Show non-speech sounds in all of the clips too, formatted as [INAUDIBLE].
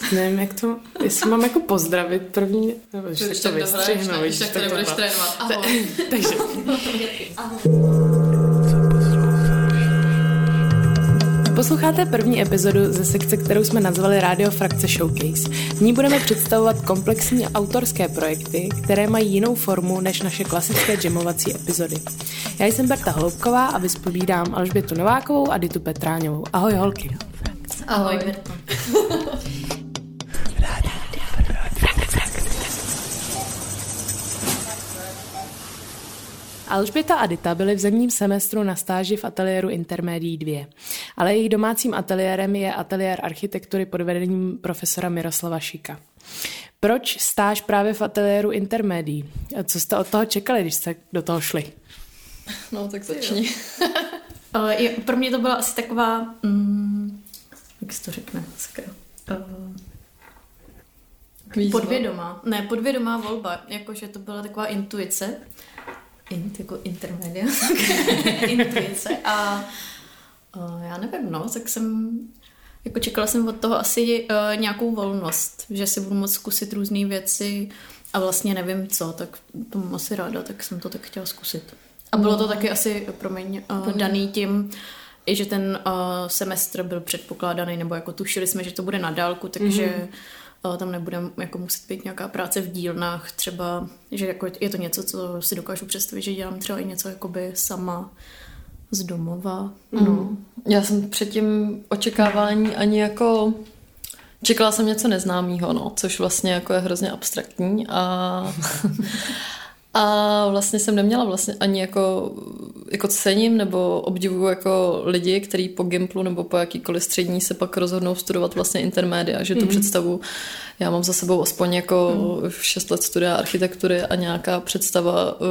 Teď nevím, jak to, jestli mám jako pozdravit první, nebo když tak to vystřihnu, když tak to nebudeš trénovat. Ahoj. [LAUGHS] Takže. Posloucháte první epizodu ze sekce, kterou jsme nazvali Radio Frakce Showcase. V ní budeme představovat komplexní autorské projekty, které mají jinou formu než naše klasické jamovací epizody. Já jsem Berta Hloubková a vyspovídám Alžbětu Novákovou a Ditu Petráňovou. Ahoj holky. Ahoj, Ahoj [LAUGHS] Alžběta a Dita byly v zemním semestru na stáži v ateliéru Intermédií 2, ale jejich domácím ateliérem je ateliér architektury pod vedením profesora Miroslava Šika. Proč stáž právě v ateliéru Intermédií? Co jste od toho čekali, když jste do toho šli? No, tak začni. [LAUGHS] uh, pro mě to byla asi taková, mm, jak se to řekne, sakra. Uh, podvědomá, ne, podvědomá volba, jakože to byla taková intuice, int jako intermedia, [LAUGHS] intuice a uh, já nevím, no, tak jsem jako čekala jsem od toho asi uh, nějakou volnost, že si budu moct zkusit různé věci a vlastně nevím co, tak to mám asi ráda, tak jsem to tak chtěla zkusit. A bylo to no. taky asi, promiň, uh, daný tím, i že ten uh, semestr byl předpokládaný, nebo jako tušili jsme, že to bude na dálku, takže mm-hmm tam nebude jako muset být nějaká práce v dílnách, třeba, že jako je to něco, co si dokážu představit, že dělám třeba i něco jakoby sama z domova. No. Mm. Já jsem před tím očekávání ani jako Čekala jsem něco neznámého, no, což vlastně jako je hrozně abstraktní a [LAUGHS] A vlastně jsem neměla vlastně ani jako, jako cením nebo obdivuju jako lidi, kteří po Gimplu nebo po jakýkoliv střední se pak rozhodnou studovat vlastně intermédia, že tu mm. představu já mám za sebou aspoň jako mm. 6 let studia architektury a nějaká představa uh,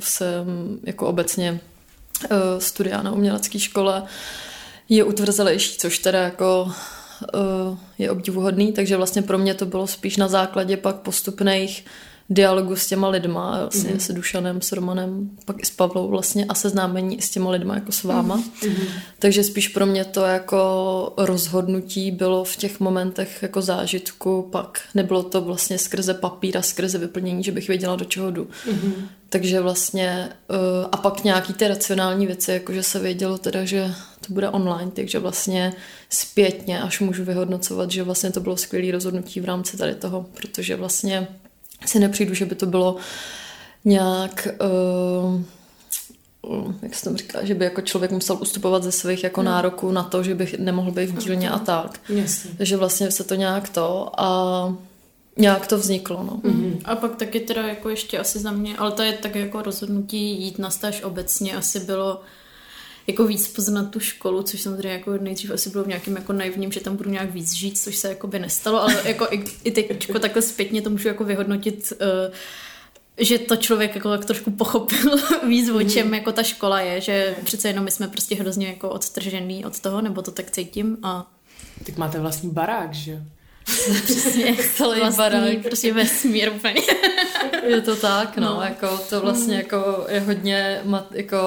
jsem jako obecně uh, studia na umělecké škole je utvrzelejší, což teda jako uh, je obdivuhodný, takže vlastně pro mě to bylo spíš na základě pak postupných dialogu s těma lidma, vlastně mm-hmm. s Dušanem, s Romanem, pak i s Pavlou vlastně a seznámení s těma lidma jako s váma. Mm-hmm. Takže spíš pro mě to jako rozhodnutí bylo v těch momentech jako zážitku, pak nebylo to vlastně skrze papír a skrze vyplnění, že bych věděla, do čeho jdu. Mm-hmm. Takže vlastně uh, a pak nějaký ty racionální věci, jako že se vědělo teda, že to bude online, takže vlastně zpětně až můžu vyhodnocovat, že vlastně to bylo skvělé rozhodnutí v rámci tady toho, protože vlastně si nepřijdu, že by to bylo nějak... Uh, jak se tam říká, že by jako člověk musel ustupovat ze svých jako no. nároků na to, že by nemohl být v dílně a tak. Jasně. Takže vlastně se to nějak to a nějak to vzniklo. No. Mm-hmm. A pak taky teda jako ještě asi za mě, ale to je tak jako rozhodnutí jít na stáž obecně asi bylo jako víc poznat tu školu, což samozřejmě jako nejdřív asi bylo v nějakým jako naivním, že tam budu nějak víc žít, což se jako by nestalo, ale jako i, i teď jako takhle zpětně to můžu jako vyhodnotit uh, že to člověk jako tak trošku pochopil [LAUGHS] víc, o čem jako ta škola je, že přece jenom my jsme prostě hrozně jako odstržený od toho, nebo to tak cítím a tak máte vlastní barák, že [LAUGHS] Přesně, celý vlastní, barák. prostě vesmír úplně. [LAUGHS] je to tak, no, no. jako to vlastně mm. jako je hodně mat, jako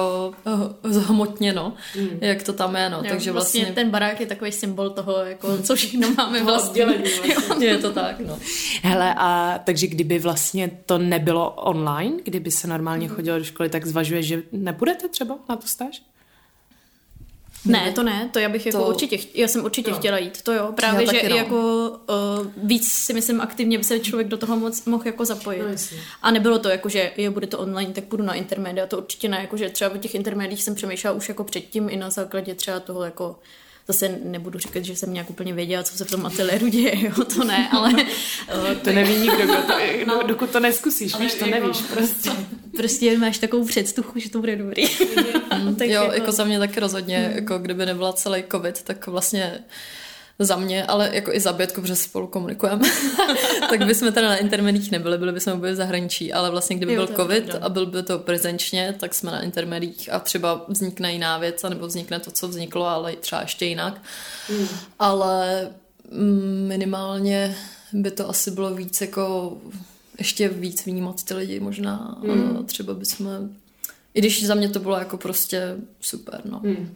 zhmotněno, mm. jak to tam je, no, jo, takže vlastně, vlastně... ten barák je takový symbol toho, jako co všechno máme vlastně. [LAUGHS] vlastně. je to tak, no. Hele, a takže kdyby vlastně to nebylo online, kdyby se normálně mm. chodilo do školy, tak zvažuje, že nebudete třeba na to stáž? Ne, to ne, to já bych jako to... určitě, já jsem určitě no. chtěla jít, to jo, právě, že no. jako uh, víc si myslím aktivně by se člověk do toho moc mohl jako zapojit. No, a nebylo to jako, že je, bude to online, tak půjdu na intermédia, to určitě ne, jako že třeba v těch intermédiích jsem přemýšlela už jako předtím i na základě třeba toho jako zase nebudu říkat, že jsem nějak úplně věděla, co se v tom ateliéru děje, jo, to ne, ale... [LAUGHS] to neví nikdo, kdo to, [LAUGHS] no, dokud to neskusíš, víš, to jako, nevíš prostě. [LAUGHS] Prostě máš takovou předstuchu, že to bude dobrý. Mm, tak jo, jako, jako za mě taky rozhodně, mm. jako kdyby nebyla celý covid, tak vlastně za mě, ale jako i za Bětku, protože spolu komunikujeme, [LAUGHS] tak bychom teda na intermedích nebyli, byli bychom byli v zahraničí, ale vlastně kdyby jo, byl covid a byl by to prezenčně, tak jsme na intermedích a třeba vznikne jiná věc, nebo vznikne to, co vzniklo, ale třeba ještě jinak. Mm. Ale minimálně by to asi bylo víc jako ještě víc vnímat ty lidi možná. Mm. A třeba bychom, i když za mě to bylo jako prostě super, no. Mm.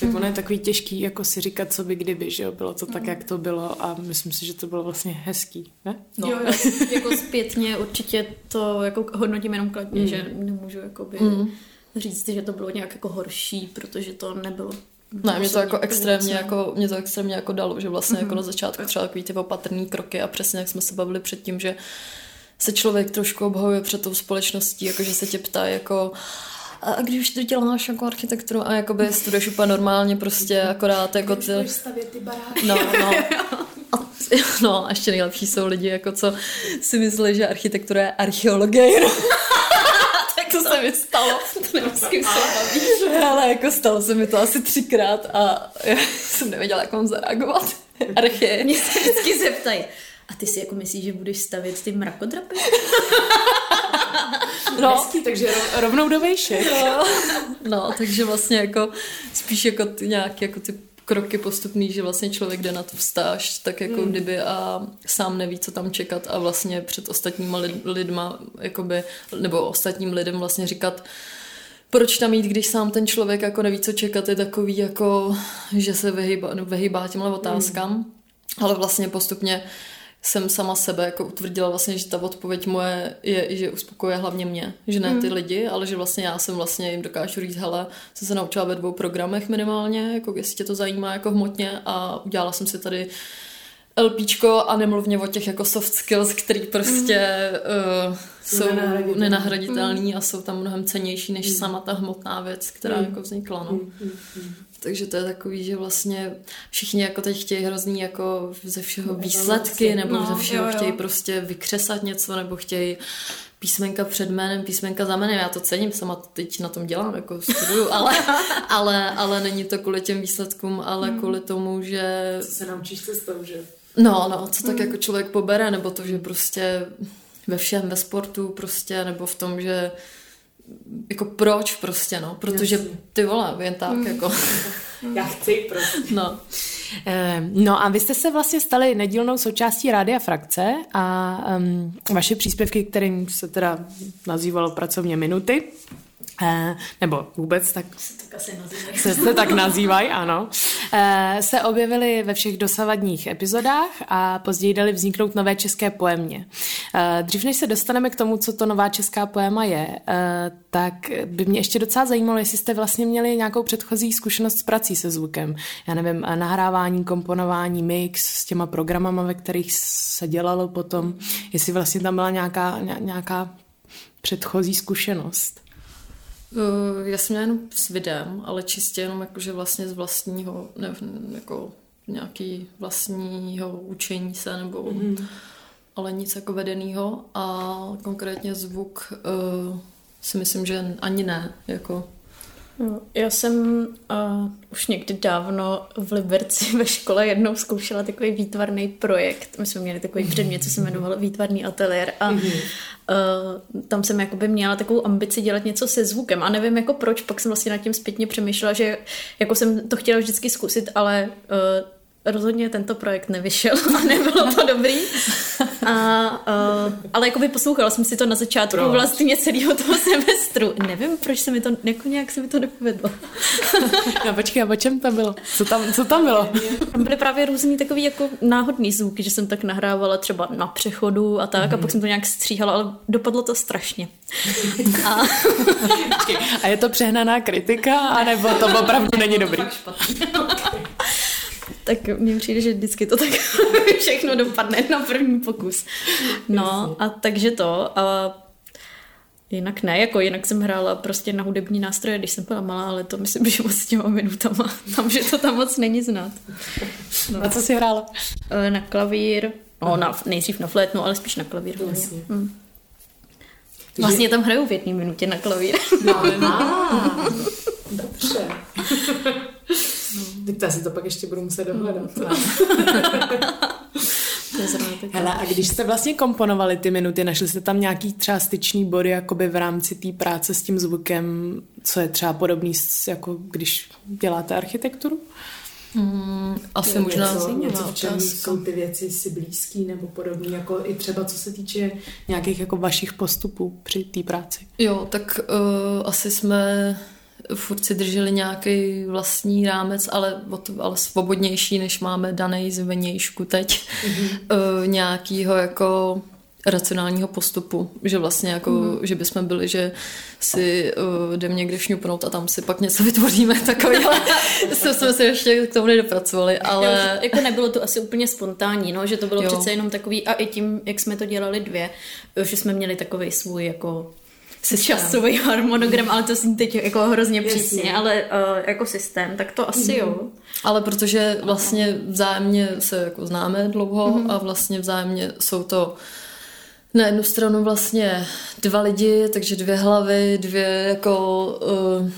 Tak ono je takový těžký, jako si říkat, co by kdyby, že jo, bylo to tak, jak to bylo a myslím si, že to bylo vlastně hezký, ne? No. Jo, jako zpětně určitě to jako hodnotím jenom kladně, mm. že nemůžu jakoby mm. říct, že to bylo nějak jako horší, protože to nebylo ne, mě to jako extrémně, jako, mě to extrémně jako dalo, že vlastně mm-hmm. jako na začátku třeba takový ty opatrný kroky a přesně jak jsme se bavili předtím, že se člověk trošku obhajuje před tou společností, jakože se tě ptá jako a když ty děláš jako architekturu a jakoby studuješ úplně normálně prostě akorát jako ty... ty baráky. No, no. A, [LAUGHS] no, a ještě nejlepší jsou lidi, jako co si myslí, že architektura je archeologie. [LAUGHS] tak to se mi stalo. To nevím, s kým se bavíš. Ale jako stalo se mi to asi třikrát a já jsem nevěděla, jak mám zareagovat. Archie. Mě se vždycky zeptají, a ty si jako myslíš, že budeš stavět ty mrakodrapy? [LAUGHS] No, Hezký, takže rovnou do vejšek. No. no, takže vlastně jako spíš jako ty nějaký jako ty kroky postupný, že vlastně člověk jde na to vstáž, tak jako hmm. kdyby a sám neví, co tam čekat a vlastně před ostatníma lidma, jakoby, nebo ostatním lidem vlastně říkat, proč tam jít, když sám ten člověk jako neví, co čekat, je takový jako, že se vyhýbá, vyhýbá těmhle otázkám, hmm. ale vlastně postupně jsem sama sebe jako utvrdila vlastně, že ta odpověď moje je, že uspokojuje hlavně mě, že ne ty mm. lidi, ale že vlastně já jsem vlastně jim dokážu říct, hele, jsem se naučila ve dvou programech minimálně, jako jestli tě to zajímá jako hmotně a udělala jsem si tady LPčko a nemluvně o těch jako soft skills, který prostě mm. uh, jsou nenahraditelný, nenahraditelný mm. a jsou tam mnohem cenější než mm. sama ta hmotná věc, která mm. jako vznikla. No. Mm. Takže to je takový, že vlastně všichni jako teď chtějí hrozný jako ze všeho výsledky, nebo no, ze všeho jo, jo. chtějí prostě vykřesat něco, nebo chtějí písmenka před jménem, písmenka za jménem. Já to cením, sama teď na tom dělám, jako studuju, [LAUGHS] ale, ale, ale není to kvůli těm výsledkům, ale hmm. kvůli tomu, že... Co se naučíš cestou, že? No, no, co tak hmm. jako člověk pobere, nebo to, že prostě ve všem, ve sportu prostě, nebo v tom, že jako proč prostě, no, protože ty vole, jen tak, mm. jako. [LAUGHS] Já chci prostě. No. Ehm, no a vy jste se vlastně stali nedílnou součástí Rádia Frakce a um, vaše příspěvky, kterým se teda nazývalo pracovně minuty, Eh, nebo vůbec tak se, tak asi se, se tak nazývají, ano, eh, se objevily ve všech dosavadních epizodách a později dali vzniknout nové české poemě. Eh, dřív než se dostaneme k tomu, co to nová česká poema je, tak by mě ještě docela zajímalo, jestli jste vlastně měli nějakou předchozí zkušenost s prací se zvukem. Já nevím, nahrávání, komponování, mix s těma programama, ve kterých se dělalo potom, jestli vlastně tam byla nějaká, nějaká předchozí zkušenost. Uh, já jsem měla jenom s videem, ale čistě jenom jakože vlastně z vlastního, ne, jako nějaký vlastního učení se, nebo mm. ale nic jako vedeného a konkrétně zvuk uh, si myslím, že ani ne, jako já jsem uh, už někdy dávno v Liberci ve škole jednou zkoušela takový výtvarný projekt. My jsme měli takový předmět, co se jmenoval výtvarný ateliér a uh, tam jsem jakoby měla takovou ambici dělat něco se zvukem a nevím jako proč, pak jsem vlastně nad tím zpětně přemýšlela, že jako jsem to chtěla vždycky zkusit, ale uh, rozhodně tento projekt nevyšel a nebylo to dobrý. A, uh, ale jako by poslouchala jsem si to na začátku proč? vlastně celého toho semestru. Nevím, proč se mi to, jako nějak se mi to nepovedlo. [LAUGHS] no počkej, a o čem to bylo? Co tam, co tam bylo? Tam byly právě různý takový jako náhodný zvuky, že jsem tak nahrávala třeba na přechodu a tak mm-hmm. a pak jsem to nějak stříhala, ale dopadlo to strašně. [LAUGHS] a... a je to přehnaná kritika, anebo to opravdu není dobrý? [LAUGHS] tak mně přijde, že vždycky to tak [LAUGHS] všechno dopadne na první pokus. No a takže to. A Jinak ne, jako jinak jsem hrála prostě na hudební nástroje, když jsem byla malá, ale to myslím, že moc s těma minutama, [LAUGHS] tam, že to tam moc není znát. No. A co jsi hrála? E, na klavír, no, na, nejdřív na flétnu, ale spíš na klavír. Vlastně. Hmm. Vlastně tam hraju v jedné minutě na klavír. No, [LAUGHS] dobře. Teď to asi to pak ještě budu muset dohledat. No. [LAUGHS] Hele, a když jste vlastně komponovali ty minuty, našli jste tam nějaký třeba styčný body jakoby v rámci té práce s tím zvukem, co je třeba podobný, jako když děláte architekturu? Hmm, asi je možná něco, něco v čem jsou ty věci si blízký nebo podobný, jako i třeba co se týče nějakých jako vašich postupů při té práci. Jo, tak uh, asi jsme furt si drželi nějaký vlastní rámec, ale, ale svobodnější, než máme daný z venějšku teď. Mm-hmm. nějakýho jako racionálního postupu, že vlastně jako, mm. že bychom byli, že si uh, jdem někde šňupnout a tam si pak něco vytvoříme [LAUGHS] takovýhle. to jsme se ještě k tomu nedopracovali, ale... jako nebylo to asi úplně spontánní, no, že to bylo jo. přece jenom takový, a i tím, jak jsme to dělali dvě, že jsme měli takový svůj jako systém. časový harmonogram, ale to zní teď jako hrozně přísně, ale uh, jako systém, tak to asi mm-hmm. jo. Ale protože vlastně vzájemně se jako známe dlouho mm-hmm. a vlastně vzájemně jsou to na jednu stranu vlastně dva lidi, takže dvě hlavy, dvě jako uh,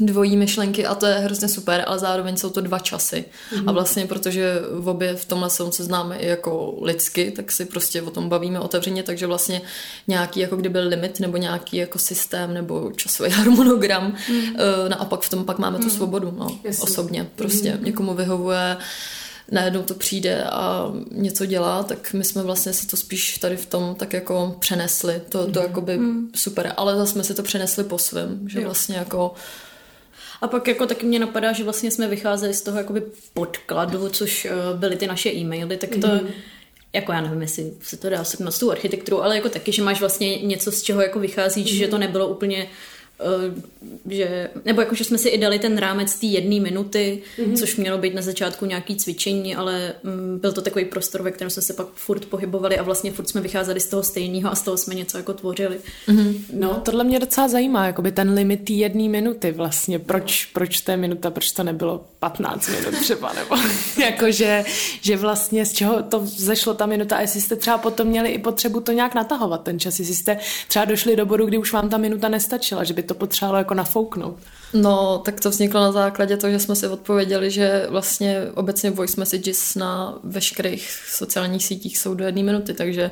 dvojí myšlenky a to je hrozně super, ale zároveň jsou to dva časy. Mm-hmm. A vlastně protože v obě v tomhle se známe i jako lidsky, tak si prostě o tom bavíme otevřeně, takže vlastně nějaký jako kdyby limit nebo nějaký jako systém nebo časový [LAUGHS] harmonogram. Mm-hmm. Uh, naopak v tom pak máme mm-hmm. tu mhm. svobodu, no, osobně. Prostě mm-hmm. někomu vyhovuje najednou to přijde a něco dělá, tak my jsme vlastně si to spíš tady v tom tak jako přenesli. To, to mm. jako by mm. super, ale zase jsme si to přenesli po svém, že jo. vlastně jako a pak jako taky mě napadá, že vlastně jsme vycházeli z toho jakoby podkladu, což eh, byly ty naše e-maily, tak to mm. jako já nevím, jestli se to dá srovnat s tou architekturu, ale jako taky, že máš vlastně něco, z čeho jako vycházíš, mm. že to nebylo úplně že, nebo jako, že jsme si i dali ten rámec té jedné minuty, mm-hmm. což mělo být na začátku nějaký cvičení, ale mm, byl to takový prostor, ve kterém jsme se pak furt pohybovali a vlastně furt jsme vycházeli z toho stejného a z toho jsme něco jako tvořili. Mm-hmm. No, tohle mě docela zajímá, jakoby ten limit té jedné minuty vlastně, proč, proč to je minuta, proč to nebylo 15 minut třeba, [LAUGHS] nebo jako, že, že vlastně z čeho to zešlo ta minuta a jestli jste třeba potom měli i potřebu to nějak natahovat ten čas, jestli jste třeba došli do bodu, kdy už vám ta minuta nestačila, že by to potřebovalo jako nafouknout. No, tak to vzniklo na základě toho, že jsme si odpověděli, že vlastně obecně voice messages na veškerých sociálních sítích jsou do jedné minuty, takže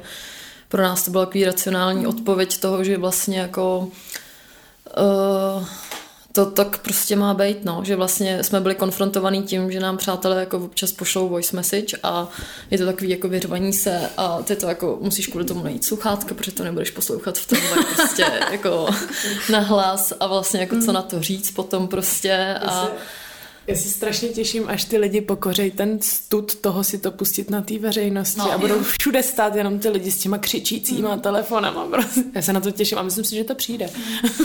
pro nás to byla takový racionální odpověď toho, že vlastně jako uh, to tak prostě má být, no, že vlastně jsme byli konfrontovaní tím, že nám přátelé jako občas pošlou voice message a je to takový jako vyřvaní se a ty to jako musíš kvůli tomu najít sluchátka, protože to nebudeš poslouchat v tom [LAUGHS] prostě jako na hlas a vlastně jako co na to říct potom prostě a já se strašně těším, až ty lidi pokořejí ten stud toho si to pustit na té veřejnosti no, a budou všude stát jenom ty lidi s těma křičícíma mm. telefonama. Prostě. Já se na to těším a myslím si, že to přijde.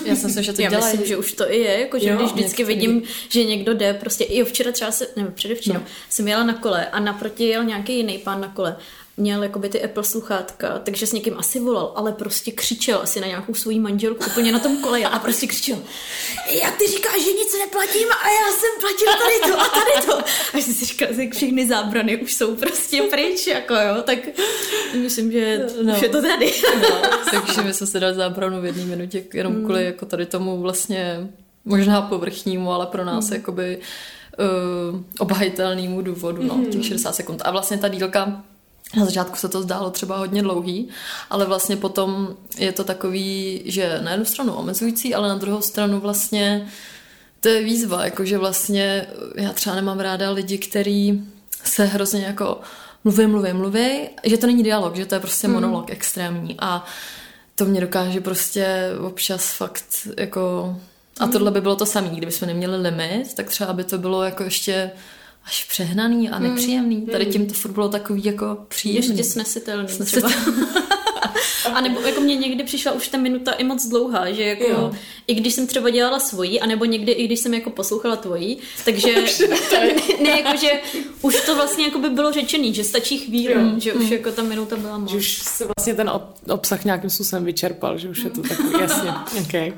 Já jsem si, že to Já dělají. myslím, že už to i je, jako, že jo, když vždycky vidím, že někdo jde, prostě i včera třeba se, nebo předevčírem, no. jsem jela na kole a naproti jel nějaký jiný pán na kole měl jakoby ty Apple sluchátka, takže s někým asi volal, ale prostě křičel asi na nějakou svoji manželku úplně na tom koleji a prostě křičel já ty říkáš, že nic neplatím a já jsem platil tady to a tady to. A jsem si říkal, že všechny zábrany už jsou prostě pryč, jako jo, tak myslím, že no. už je to tady. No, takže my jsme se dali zábranu v jedné minutě jenom mm. kvůli jako tady tomu vlastně možná povrchnímu, ale pro nás mm. jakoby uh, obhajitelnému důvodu, no, těch 60 mm. sekund. A vlastně ta dílka na začátku se to zdálo třeba hodně dlouhý, ale vlastně potom je to takový, že na jednu stranu omezující, ale na druhou stranu vlastně to je výzva, jakože vlastně já třeba nemám ráda lidi, který se hrozně jako mluví, mluví, mluví, že to není dialog, že to je prostě mm. monolog extrémní a to mě dokáže prostě občas fakt jako... A tohle by bylo to samé, kdybychom neměli limit, tak třeba by to bylo jako ještě až přehnaný a hmm. nepříjemný. Mm. Tady tím to furt bylo takový jako příjemný. Ještě snesitelný, snesitelný. [LAUGHS] A nebo jako mě někdy přišla už ta minuta i moc dlouhá, že jako jo. i když jsem třeba dělala svoji, anebo někdy i když jsem jako poslouchala tvoji, takže [LAUGHS] [LAUGHS] ne, ne, jako že už to vlastně jako by bylo řečený, že stačí chvíli, jo. že už mm. jako ta minuta byla moc. Že už se vlastně ten obsah nějakým způsobem vyčerpal, že už je to takový, jasně, okay.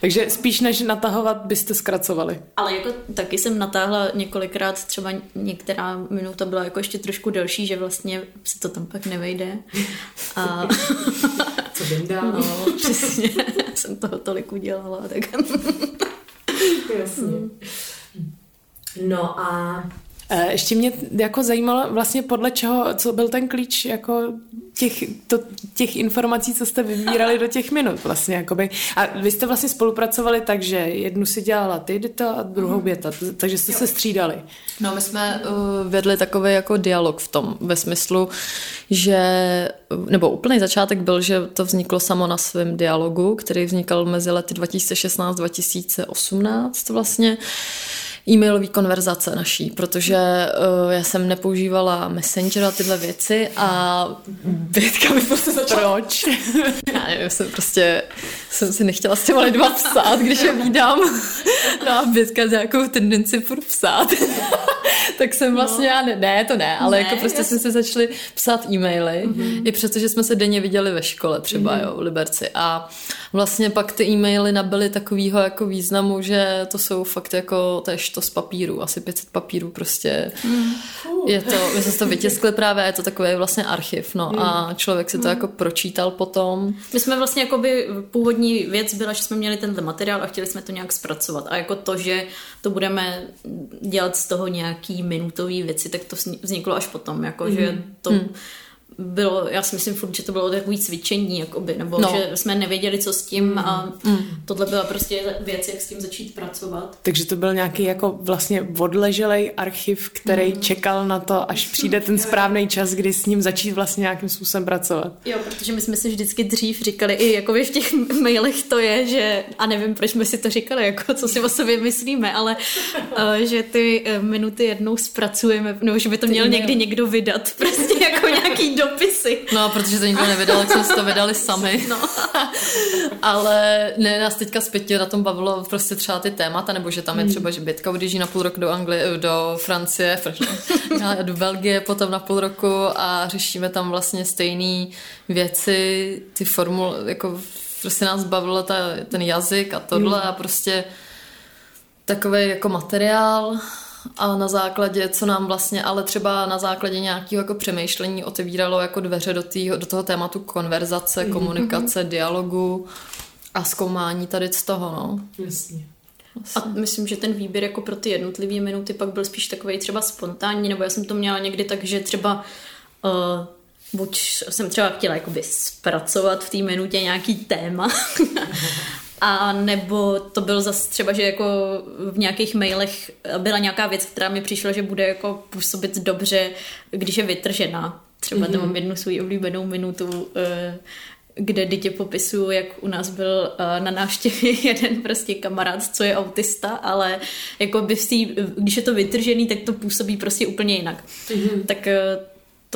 Takže spíš než natahovat, byste zkracovali. Ale jako taky jsem natáhla několikrát, třeba některá minuta byla jako ještě trošku delší, že vlastně se to tam pak nevejde. A... Co dám? No, přesně. jsem toho tolik udělala. Tak... Jasně. No a ještě mě jako zajímalo vlastně podle čeho, co byl ten klíč jako těch, to, těch informací, co jste vybírali do těch minut vlastně. Jakoby. A vy jste vlastně spolupracovali tak, že jednu si dělala ty Dita a druhou Mhm. Běta, takže jste se střídali. No, my jsme uh, vedli takový jako dialog v tom, ve smyslu, že, nebo úplný začátek byl, že to vzniklo samo na svém dialogu, který vznikal mezi lety 2016-2018 vlastně, e-mailové konverzace naší, protože uh, já jsem nepoužívala Messenger a tyhle věci a Bětka mi prostě začala... Proč? [LAUGHS] Já nevím, jsem prostě, jsem si nechtěla s těma lidma psát, když je vídám. No a Bětka nějakou tendenci furt psát. [LAUGHS] tak jsem vlastně, já ne, ne, to ne, ale Ne, jako prostě jsme si začali psát e-maily, mm-hmm. i přestože jsme se denně viděli ve škole třeba, mm-hmm. jo, v Liberci. A vlastně pak ty e-maily nabyly takovýho jako významu, že to jsou fakt jako tež to z papíru, asi 500 papírů prostě. Mm. Je to, my jsme to vytiskli [LAUGHS] právě, je to takový vlastně archiv, no mm. a člověk si to jako pročítal potom. My jsme vlastně jakoby původní věc byla, že jsme měli tenhle materiál a chtěli jsme to nějak zpracovat. A jako to, že to budeme dělat z toho nějaký minutový věci, tak to vzniklo až potom, jako mm. že to mm. Bylo, já si myslím furt, že to bylo takový cvičení, jakoby, nebo no. že jsme nevěděli, co s tím mm. a mm. tohle byla prostě věc, jak s tím začít pracovat. Takže to byl nějaký jako vlastně odleželej archiv, který mm. čekal na to, až přijde ten správný čas, kdy s ním začít vlastně nějakým způsobem pracovat. Jo, protože my jsme si vždycky dřív říkali, i jako v těch [LAUGHS] mailech to je, že, a nevím, proč jsme si to říkali, jako co si o sobě myslíme, ale uh, [LAUGHS] že ty uh, minuty jednou zpracujeme, nebo že by to měl někdy někdo vydat, [LAUGHS] prostě jako nějaký dopisy. No, protože to nikdo nevydal, jak jsme si to vydali sami. [LAUGHS] No. [LAUGHS] Ale ne, nás teďka zpětně na tom bavilo prostě třeba ty témata, nebo že tam je třeba, že Bětka odjíždí na půl roku do Anglie, do Francie, [LAUGHS] do Belgie potom na půl roku a řešíme tam vlastně stejné věci, ty formul, jako prostě nás bavilo ta, ten jazyk a tohle a prostě takový jako materiál a na základě, co nám vlastně, ale třeba na základě nějakého jako přemýšlení otevíralo jako dveře do, tý, do toho tématu konverzace, komunikace, mm-hmm. dialogu a zkoumání tady z toho, no. Jasně. A myslím, že ten výběr jako pro ty jednotlivé minuty pak byl spíš takový třeba spontánní, nebo já jsem to měla někdy tak, že třeba uh, buď jsem třeba chtěla jakoby zpracovat v té minutě nějaký téma, [LAUGHS] a nebo to byl zase třeba, že jako v nějakých mailech byla nějaká věc, která mi přišla, že bude jako působit dobře, když je vytržená. Třeba mm-hmm. mám jednu svou oblíbenou minutu, eh, kde dítě popisuju, jak u nás byl na návštěvě [LAUGHS] jeden prostě kamarád, co je autista, ale jako by tý, když je to vytržený, tak to působí prostě úplně jinak. Mm-hmm. Tak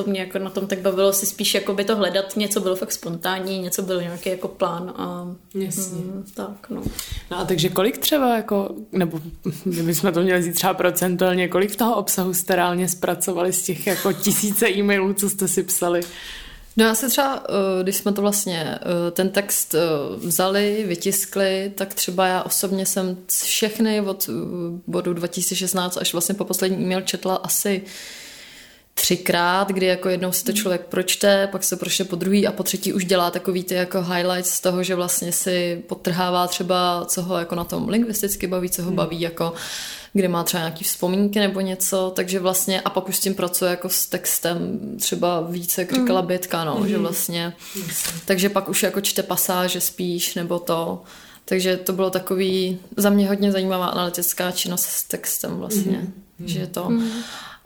to mě jako na tom tak bavilo si spíš jako by to hledat, něco bylo fakt spontánní, něco byl nějaký jako plán a Jasně. Mm, tak no. No a takže kolik třeba jako, nebo kdybychom to měli říct třeba procentuálně, kolik toho obsahu jste reálně zpracovali z těch jako tisíce e-mailů, co jste si psali? No já se třeba, když jsme to vlastně, ten text vzali, vytiskli, tak třeba já osobně jsem všechny od bodu 2016 až vlastně po poslední e-mail četla asi třikrát, kdy jako jednou si to člověk pročte, pak se pročte po druhý a po třetí už dělá takový ty jako highlights z toho, že vlastně si potrhává třeba, co ho jako na tom lingvisticky baví, co ho baví jako kde má třeba nějaký vzpomínky nebo něco, takže vlastně a pak už s tím pracuje jako s textem třeba více, jak říkala Bětka, no, mm. že vlastně, takže pak už jako čte pasáže spíš, nebo to, takže to bylo takový za mě hodně zajímavá analytická činnost s textem vlastně, mm. že to. Mm.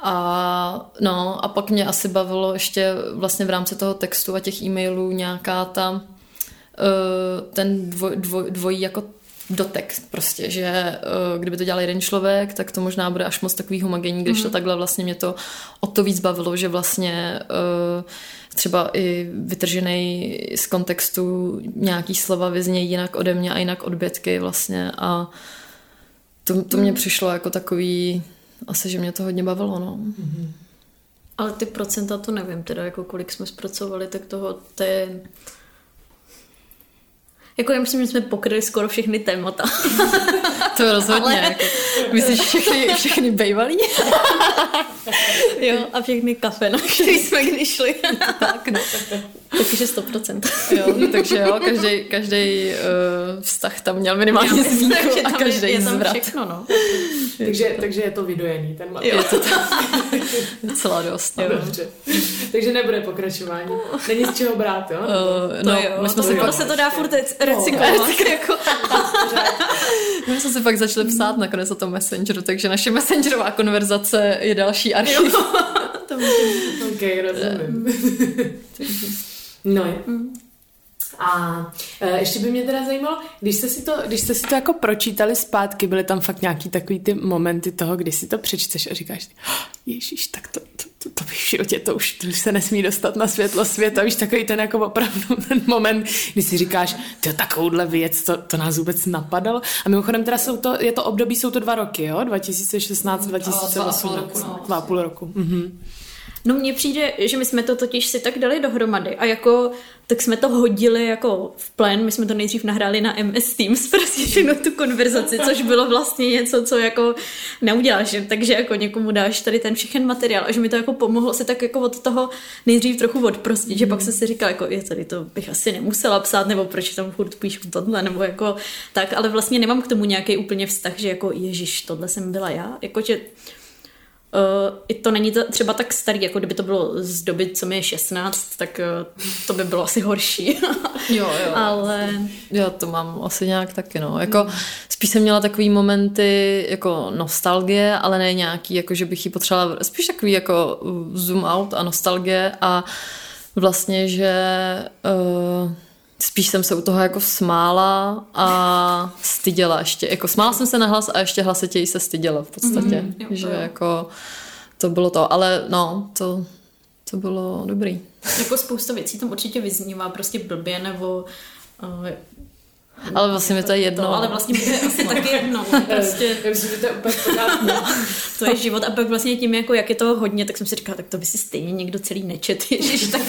A, no, a pak mě asi bavilo ještě vlastně v rámci toho textu a těch e-mailů nějaká ta ten dvoj, dvoj, dvojí jako dotext prostě, že uh, kdyby to dělal jeden člověk, tak to možná bude až moc takový homogenní, když to takhle vlastně mě to o to víc bavilo, že vlastně uh, třeba i vytržený z kontextu nějaký slova vyznějí jinak ode mě a jinak od Bětky vlastně a to, to mě přišlo jako takový, asi, že mě to hodně bavilo, no. Mm. Ale ty procenta to nevím, teda jako kolik jsme zpracovali, tak toho, to je jako já myslím, že jsme pokryli skoro všechny témata. [LAUGHS] to rozhodně. Ale... Jako, myslíš všechny, všechny bejvalí? [LAUGHS] jo, a všechny kafe, na který jsme kdy šli. [LAUGHS] tak, no. Takže 100%. jo, takže jo, každý, každý uh, vztah tam měl minimálně zmínku a každý je, je tam zvrat. všechno, no. takže, takže je to vydojený, ten materiál. Je to tam docela dost. No. Dobře. Takže nebude pokračování. Není z čeho brát, jo? Uh, no, jo, my jsme to si jo. pak, se to dá furt recyklovat. [LAUGHS] jako. my jsme si pak začali psát nakonec o tom Messengeru, takže naše Messengerová konverzace je další archiv. [LAUGHS] to může být. Ok, rozumím. [LAUGHS] no je. A e, ještě by mě teda zajímalo, když jste, si to, když jste si to jako pročítali zpátky, byly tam fakt nějaký takový ty momenty toho, kdy si to přečteš a říkáš, "Oh, Ježíš, tak to, to, to, to bych v životě, to už, to už se nesmí dostat na světlo světa, víš, takový ten jako opravdu [LAUGHS] ten moment, kdy si říkáš, ty takovouhle věc, to, to nás vůbec napadalo. A mimochodem teda jsou to, je to období, jsou to dva roky, jo? 2016, 2018. roku, no. Dva a půl roku. Mhm. No mně přijde, že my jsme to totiž si tak dali dohromady a jako, tak jsme to hodili jako v plén, my jsme to nejdřív nahráli na MS Teams, [LAUGHS] prostě všechno tu konverzaci, což bylo vlastně něco, co jako neuděláš, že? takže jako někomu dáš tady ten všechen materiál a že mi to jako pomohlo se tak jako od toho nejdřív trochu odprostit, že pak se si říkal, jako je tady to bych asi nemusela psát, nebo proč tam furt píšu tohle, nebo jako tak, ale vlastně nemám k tomu nějaký úplně vztah, že jako ježiš, tohle jsem byla já, jakože Uh, i to není třeba tak starý, jako kdyby to bylo z doby, co mi je 16, tak uh, to by bylo asi horší. [LAUGHS] Jo, jo. Ale Já to mám asi nějak taky, no. Jako, spíš jsem měla takový momenty jako nostalgie, ale ne nějaký, jako že bych ji potřebovala, spíš takový jako uh, zoom out a nostalgie a vlastně, že uh, spíš jsem se u toho jako smála a styděla ještě. Jako smála jsem se na hlas a ještě hlasitěji se styděla v podstatě. Mhm, jo, že jo. jako to bylo to, ale no, to, to bylo dobrý. jako spousta věcí tam určitě vyznívá prostě blbě, nebo uh, Ale vlastně mi to je jedno. to, ale vlastně mi to je asi [LAUGHS] taky jedno. Prostě Já myslím, že to je úplně v pořádku. [LAUGHS] to je život a pak vlastně tím, jako jak je toho hodně, tak jsem si říkala, tak to by si stejně někdo celý nečet, [LAUGHS] ježiš, tak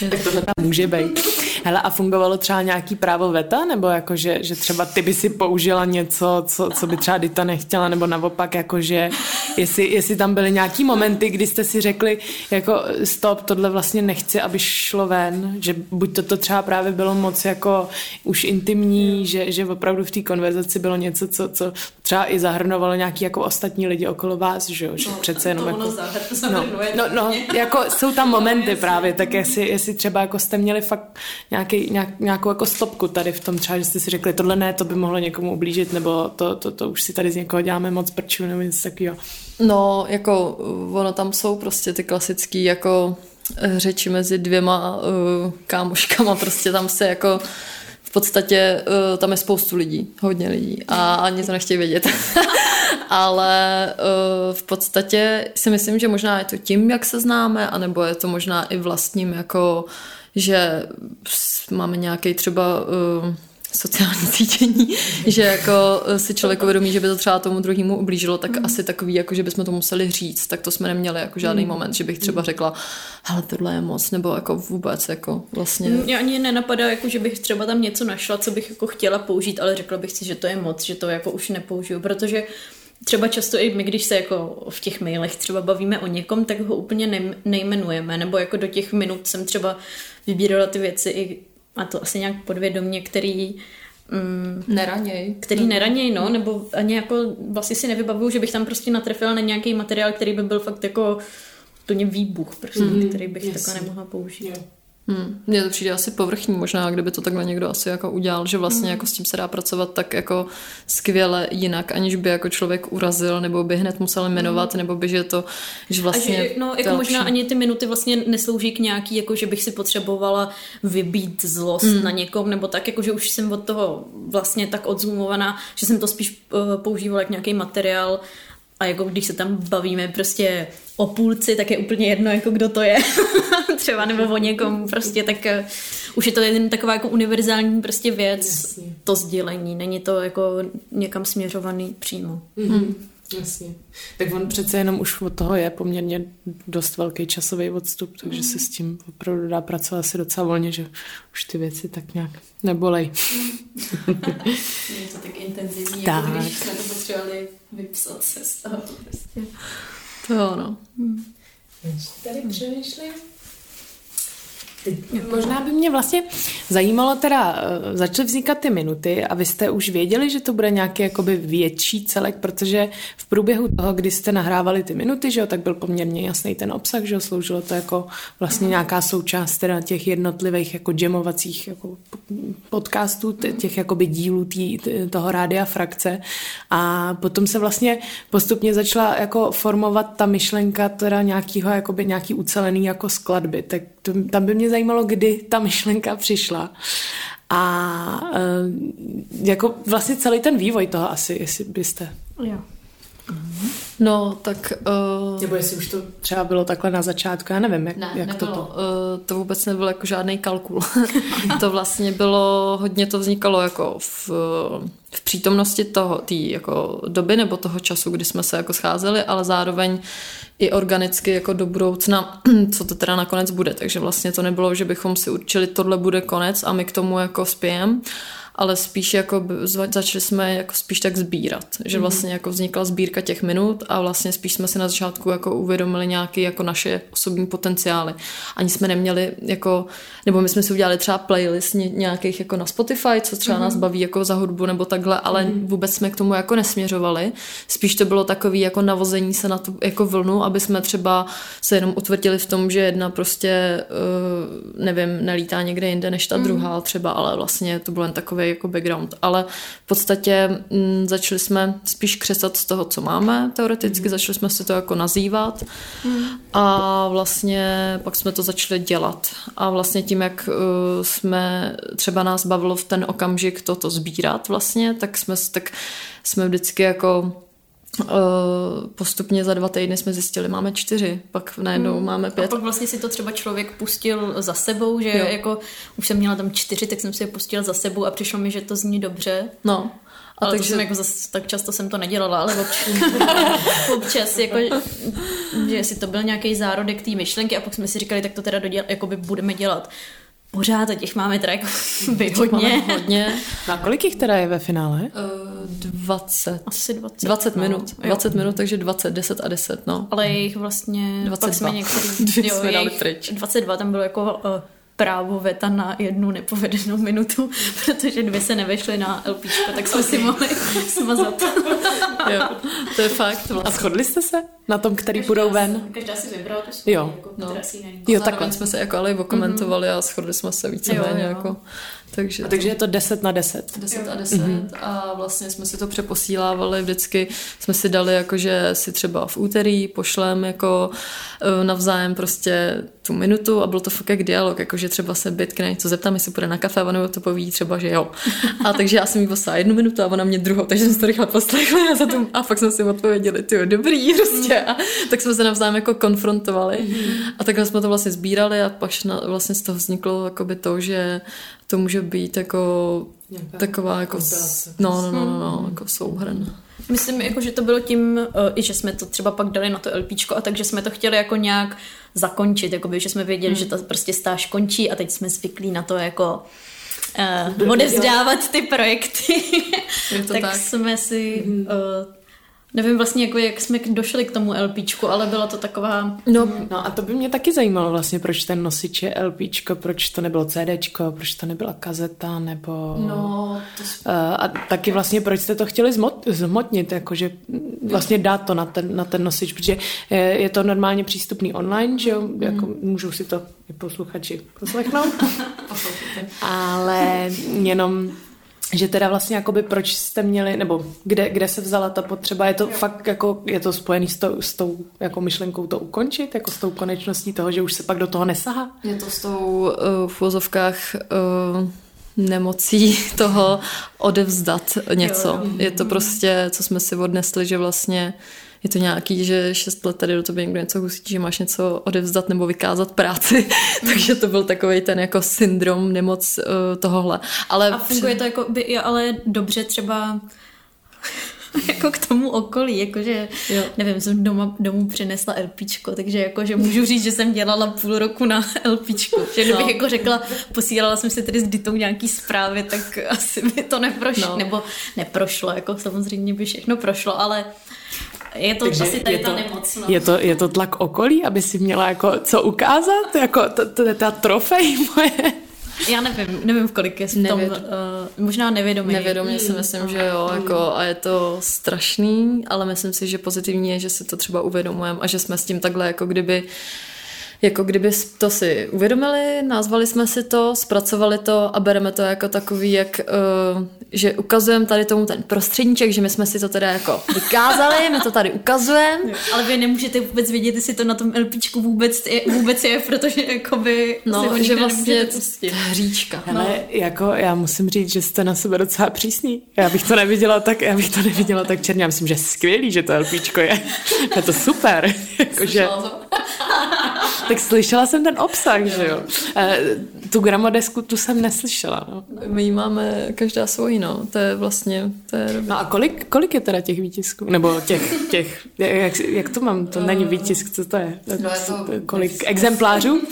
[LAUGHS] Tak tohle tam může být. Hele, a fungovalo třeba nějaký právo veta? Nebo jako, že, že třeba ty by si použila něco, co, co by třeba Dita nechtěla, nebo naopak, jako, že jestli, jestli tam byly nějaký momenty, kdy jste si řekli, jako stop, tohle vlastně nechci, aby šlo ven, že buď to, to třeba právě bylo moc jako už intimní, že, že opravdu v té konverzaci bylo něco, co, co třeba i zahrnovalo nějaký jako ostatní lidi okolo vás, že, jo? že přece jenom [LAUGHS] to jako... ono zahr- No, zahrnuje no, no, jako jsou tam [LAUGHS] momenty jasně. právě, tak jestli, jestli třeba jako jste měli fakt nějaký, nějak, nějakou jako stopku tady v tom třeba, že jste si řekli, tohle ne, to by mohlo někomu ublížit, nebo to, to, to už si tady z někoho děláme moc prčů, nebo něco takového. No, jako uh, ono tam jsou prostě ty klasický jako eh, řeči mezi dvěma uh, kámoškama, prostě tam se jako podstatě uh, tam je spoustu lidí, hodně lidí a ani to nechtějí vědět. [LAUGHS] Ale uh, v podstatě si myslím, že možná je to tím, jak se známe, anebo je to možná i vlastním, jako že máme nějaký třeba uh, sociální cítění, že jako eh, si člověk uvědomí, že by to třeba tomu druhému ublížilo, tak asi takový, jako že bychom to museli říct, tak to jsme neměli jako žádný moment, že bych třeba řekla, hele, tohle je moc, nebo jako vůbec, jako vlastně. Mě ani nenapadá, jako, že bych třeba tam něco našla, co bych jako chtěla použít, ale řekla bych si, že to je moc, že to jako už nepoužiju, protože třeba často i my, když se jako v těch mailech třeba bavíme o někom, tak ho úplně ne- nejmenujeme, nebo jako do těch minut jsem třeba vybírala ty věci i, a to asi nějak podvědomě, který mm, Neraněj. který neraněj, no, nebo ani jako vlastně si nevybavuju, že bych tam prostě natrefila na nějaký materiál, který by byl fakt jako úplně výbuch, prostě, mm, který bych jasně. takhle nemohla použít. Hmm. Mně to přijde asi povrchní možná, kdyby to takhle někdo asi jako udělal, že vlastně jako s tím se dá pracovat tak jako skvěle jinak, aniž by jako člověk urazil, nebo by hned musel jmenovat, nebo by že to, že vlastně... a že, no, jako možná lepší. ani ty minuty vlastně neslouží k nějaký, jako že bych si potřebovala vybít zlost Hmm. na někom, nebo tak, jako že už jsem od toho vlastně tak odzumovaná, že jsem to spíš uh, používala jak nějaký materiál a jako když se tam bavíme prostě o půlci, tak je úplně jedno, jako kdo to je. [LAUGHS] Třeba nebo o někom prostě, tak uh, už je to jen taková jako univerzální prostě věc, Jasně. to sdělení. Není to jako někam směřovaný přímo. Mm-hmm. Jasně. Tak on přece jenom už od toho je poměrně dost velký časový odstup, takže se s tím opravdu dá pracovat asi docela volně, že už ty věci tak nějak nebolej. Je to tak intenzivní, Tak. jako když jsme to potřebovali vypsat se z toho prostě. To jo, no. Tady přemýšlím. Možná by mě vlastně zajímalo teda, eh, začaly vznikat ty minuty a vy jste už věděli, že to bude nějaký jakoby větší celek, protože v průběhu toho, kdy jste nahrávali ty minuty, že jo, tak byl poměrně jasný ten obsah, že jo, sloužilo to jako vlastně nějaká součást teda těch jednotlivých jako jamovacích jako podcastů, těch jakoby dílů tý, toho rádia frakce. A potom se vlastně postupně začala jako formovat ta myšlenka teda nějakýho jakoby nějaký ucelený jako skladby, tak to, tam by mě zajímalo, kdy ta myšlenka přišla. A uh, jako vlastně celý ten vývoj toho asi, jestli byste. Jo. No, tak... Uh... Nebo jestli už to třeba bylo takhle na začátku, já nevím, jak, ne, jak nebylo. to Uh, to vůbec nebylo jako žádný kalkul. [LAUGHS] to vlastně bylo, hodně to vznikalo jako v, v přítomnosti toho, té jako doby nebo toho času, kdy jsme se jako scházeli, ale zároveň i organicky jako do budoucna, [CLEARS THROAT] co to teda nakonec bude. Takže vlastně to nebylo, že bychom si určili, tohle bude konec a my k tomu jako spějem, ale spíš jako začali jsme jako spíš tak sbírat, že mhm. vlastně jako vznikla sbírka těch minut a vlastně spíš jsme si na začátku jako uvědomili nějaké jako naše osobní potenciály. Ani jsme neměli jako, nebo my jsme si udělali třeba playlist nějakých jako na Spotify, co třeba mm-hmm. nás baví jako za hudbu nebo takhle, ale mm-hmm. vůbec jsme k tomu jako nesměřovali. Spíš to bylo takový jako navození se na tu jako vlnu, aby jsme třeba se jenom utvrdili v tom, že jedna prostě, uh, nevím, nelítá někde jinde než ta mm-hmm. druhá třeba, ale vlastně to byl jen takový jako background, ale v podstatě m, mm, začali jsme spíš křesat z toho, co máme teoreticky, mm. začali jsme si to jako nazývat mm. a vlastně pak jsme to začali dělat a vlastně tím, jak uh, jsme, třeba nás bavilo v ten okamžik toto sbírat vlastně, tak jsme, tak jsme vždycky jako postupně za dva týdny jsme zjistili, máme čtyři, pak najednou hmm. máme pět. A pak vlastně si to třeba člověk pustil za sebou, že jo. jako už jsem měla tam čtyři, tak jsem si je pustil za sebou a přišlo mi, že to zní dobře. No. A ale takže... to jsem jako zas, tak často jsem to nedělala, ale občas, [LAUGHS] občas jako, že si to byl nějaký zárodek té myšlenky a pak jsme si říkali, tak to teda doděl, jako by budeme dělat pořád a těch máme teda jako hodně. hodně. Na kolik jich teda je ve finále? Uh, 20. Asi 20. 20 no. minut. 20 jo. minut, takže 20, 10 a 10, no. Ale jich vlastně... 22. Pak jsme některý, [LAUGHS] jo, jsme dali pryč. 22 tam bylo jako uh, právo veta na jednu nepovedenou minutu, [LAUGHS] protože dvě se nevešly na LP, tak jsme si mohli smazat. [LAUGHS] jo, to je fakt. Vlastně. A shodli jste se na tom, který každá, půjdou ven? Každá si vybrala tu svůj, jo. jako, no. Jo, takhle jsme se jako ale okomentovali mm-hmm. a shodli jsme se víceméně jako takže, a takže je to 10 na 10. 10 a 10 mm-hmm. a vlastně jsme si to přeposílávali vždycky, jsme si dali jako, že si třeba v úterý pošlem jako e, navzájem prostě tu minutu a byl to fakt jak dialog, jako že třeba se byt na něco zeptám, jestli půjde na kafe a ona to poví třeba, že jo. A takže já jsem jí poslala jednu minutu a ona mě druhou, takže jsem si to rychle poslechla a, za tom, a fakt jsme si odpověděli, ty dobrý [LAUGHS] prostě. A tak jsme se navzájem jako konfrontovali a takhle jsme to vlastně sbírali a pak vlastně z toho vzniklo jakoby to, že to může být jako Nějaká taková jako, no, no, no, no, no, jako souhrn. Myslím, jako, že to bylo tím, uh, i že jsme to třeba pak dali na to LPčko a takže jsme to chtěli jako nějak zakončit, jakoby, že jsme věděli, hmm. že to prostě stáž končí a teď jsme zvyklí na to jako uh, odevzdávat ty projekty. [LAUGHS] tak, tak jsme si uh, Nevím vlastně, jako jak jsme došli k tomu LPčku, ale byla to taková... No, no a to by mě taky zajímalo vlastně, proč ten nosič je LPčko, proč to nebylo CDčko, proč to nebyla kazeta, nebo... No, to... Uh, a taky vlastně, proč jste to chtěli zmot, zmotnit, jakože vlastně dát to na ten, na ten nosič, protože je, je to normálně přístupný online, že jo, mm. jako můžou si to i posluchači poslechnout, [LAUGHS] ale jenom že teda vlastně jakoby proč jste měli, nebo kde, kde se vzala ta potřeba, je to fakt jako, je to spojený s, to, s tou jako myšlenkou to ukončit, jako s tou konečností toho, že už se pak do toho nesahá? Je to s tou uh, v vozovkách uh, nemocí [LAUGHS] toho odevzdat něco. Je to prostě, co jsme si odnesli, že vlastně je to nějaký, že šest let tady do tebe někdo něco husí, že máš něco odevzdat nebo vykázat práci, [LAUGHS] takže to byl takový ten jako syndrom, nemoc uh, tohohle. Ale a funguje to jako by, ale dobře třeba [LAUGHS] jako k tomu okolí, jakože, Jo. nevím, jsem doma, domů přinesla LPčko, takže jakože můžu říct, že jsem dělala půl roku na [LAUGHS] LPčku, že kdybych No. jako řekla, posílala jsem si tedy s Ditou nějaký zprávy, tak asi by to neprošlo, No. nebo neprošlo, jako samozřejmě by všechno prošlo, ale je to Takže asi tady je ta to, nemoc, no. je, to, je to tlak okolí, aby si měla jako co ukázat? Jako to, to je ta trofej moje. Já nevím, nevím, v kolik je v tom, Nevěd- uh, možná nevědomě. Nevědomě si myslím, že jo, jako, a je to strašný, ale myslím si, že pozitivní je, že si to třeba uvědomujeme a že jsme s tím takhle jako kdyby jako kdyby to si uvědomili, nazvali jsme si to, zpracovali to a bereme to jako takový, jak, uh, že ukazujeme tady tomu ten prostředníček, že my jsme si to teda jako vykázali, my to tady ukazujeme. Ale vy nemůžete vůbec vědět, jestli to na tom LPčku vůbec je, vůbec je protože jakoby No, že vlastně hříčka. Ale jako já musím říct, že jste na sebe docela přísný. Já bych to neviděla tak, já bych to neviděla tak černě. Já myslím, že skvělý, že to LPčko je. [LAUGHS] Je to super. [LAUGHS] Jakože, tak slyšela jsem ten obsah, že jo. Eh, Tu gramodesku tu jsem neslyšela. No, My jí máme každá svojí, no. To je vlastně, to je no a kolik, kolik je teda těch výtisků? Nebo těch, těch jak, jak to mám? To není výtisk, co to je? No, to- Kolik exemplářů? Uh,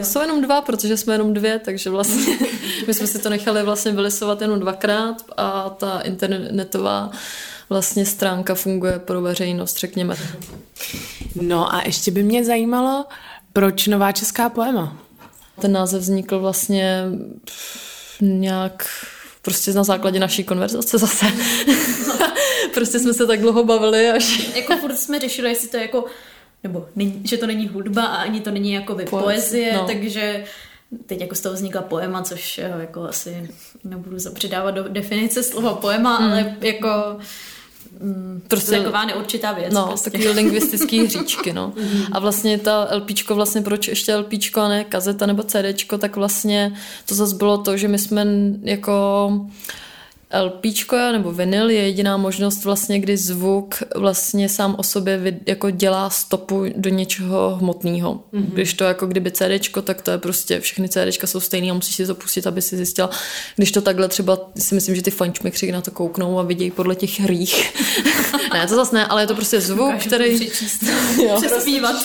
[LAUGHS] jsou jenom dva, protože jsme jenom dvě, takže vlastně [LAUGHS] my jsme si to nechali vlastně vylisovat jenom dvakrát a ta internetová vlastně stránka funguje pro veřejnost, řekněme. No a ještě by mě zajímalo, proč nová česká poema? Ten název vznikl vlastně nějak prostě na základě naší konverzace zase. [LAUGHS] prostě jsme se tak dlouho bavili, až... Jako furt jsme řešili, jestli to je jako, nebo není, že to není hudba a ani to není jakoby Poez- poezie, no. takže teď jako z toho vznikla poema, což eh, jako asi nebudu zapředávat do definice slova poema, hmm. ale jako mm, Prostě- prostě taková neurčitá věc. No, prostě. takový lingvistický [LAUGHS] hříčky, no. A vlastně ta LPčko, vlastně proč ještě LPčko a ne kazeta nebo CDčko, tak vlastně to zase bylo to, že my jsme jako LPčko nebo vinyl je jediná možnost vlastně, kdy zvuk vlastně sám o sobě jako dělá stopu do něčeho hmotného. Mm-hmm. Když to jako kdyby CDčko, tak to je prostě, všechny CDčka jsou stejný a musíš si to pustit, aby si zjistila. Když to takhle třeba, si myslím, že ty fančmekři na to kouknou a vidějí podle těch hrých. [LAUGHS] ne, to zase ne, ale je to prostě zvuk, Dokážu který... přečíst. [LAUGHS] Jo. Přespívat. [LAUGHS]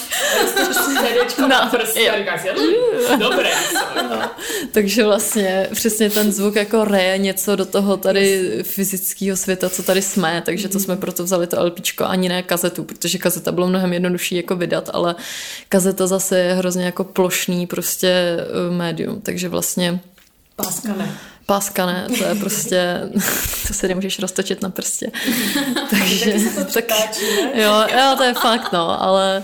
No, prostě Dobré. Takže vlastně přesně ten zvuk jako reje něco do toho tady fyzického světa, co tady jsme, takže to jsme proto vzali to LPčko, ani ne kazetu, protože kazeta bylo mnohem jednodušší jako vydat, ale kazeta zase je hrozně jako plošný prostě eh, médium, takže vlastně Páska ne. páska ne, to je prostě, [LAUGHS] to se nemůžeš roztočit na prstě. [LAUGHS] takže, tak, jo, jo, to je fakt, no, ale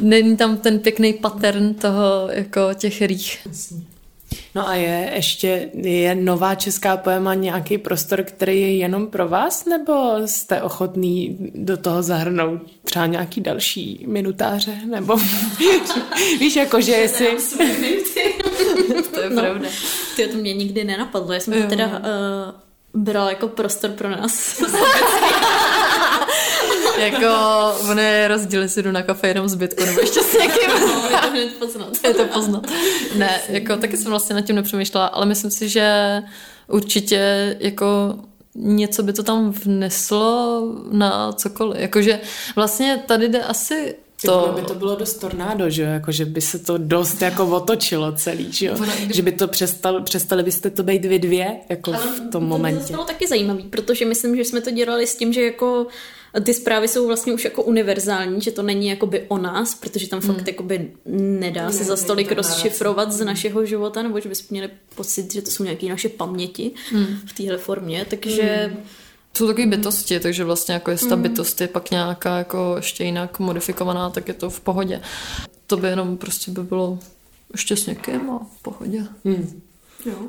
není tam ten pěkný pattern toho, jako těch rých. No a je ještě, je nová česká poema nějaký prostor, který je jenom pro vás, nebo jste ochotný do toho zahrnout třeba nějaký další minutáře, nebo [LAUGHS] víš, jako, že jestli... [LAUGHS] To je No. pravda. Ty to mě nikdy nenapadlo. Já jsem to teda uh, bral jako prostor pro nás. [LAUGHS] jako, ono je rozdíl, jestli jdu na kafe jenom zbytku, nebo ještě s někým. je to hned poznat. je to poznat. Ne, jako taky jsem vlastně nad tím nepřemýšlela, ale myslím si, že určitě jako něco by to tam vneslo na cokoliv. Jakože vlastně tady jde asi To... to... by to bylo dost tornádo, že jo? Jako, že by se to dost jako otočilo celý, že jo? Že by to přestal, přestali byste to být vy dvě, jako v tom To by momentě. zase bylo taky zajímavý, protože myslím, že jsme to dělali s tím, že jako ty zprávy jsou vlastně už jako univerzální, že to není jakoby o nás, protože tam fakt jakoby nedá se za stolik rozšifrovat z našeho života, nebo že bychom měli pocit, že to jsou nějaké naše paměti v téhle formě, takže Jsou takové bytosti, takže vlastně jako jestli ta bytost je pak nějaká jako ještě jinak modifikovaná, tak je to v pohodě. To by jenom prostě by bylo ještě s někým a v pohodě. Hmm. jo,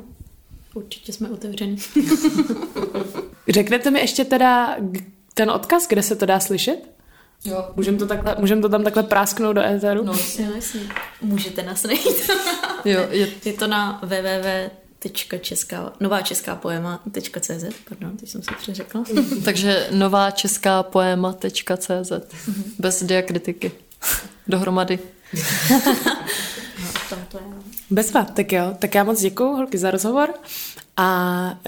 určitě jsme otevření. [LAUGHS] [LAUGHS] Řeknete mi ještě teda ten odkaz, kde se to dá slyšet? Jo. Můžeme to, takhle, můžem to tam takhle prásknout do éteru? No, Jo, jasně. Můžete nás najít. [LAUGHS] jo, je, Je to na www.česká, nová česká poema.cz, pardon, teď jsem se přeřekla. [LAUGHS] takže nová česká poema.cz bez diakritiky. Dohromady. [LAUGHS] No, tam to je. Bezva, tak jo. Tak já moc děkuju, holky, za rozhovor. A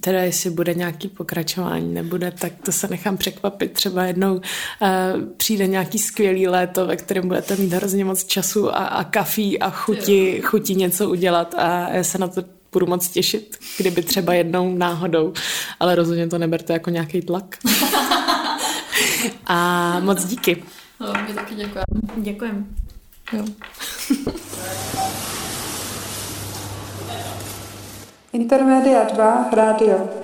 teda jestli bude nějaký pokračování, nebude, tak to se nechám překvapit. Třeba jednou uh, přijde nějaký skvělý léto, ve kterém budete mít hrozně moc času a, a kafí a chuti, chuti něco udělat a já se na to budu moc těšit, kdyby třeba jednou náhodou, ale rozhodně to neberte jako nějaký tlak. [LAUGHS] a moc díky. No, my taky děkujeme. Děkujem. Jo. [LAUGHS] Intermedia 2 rádio.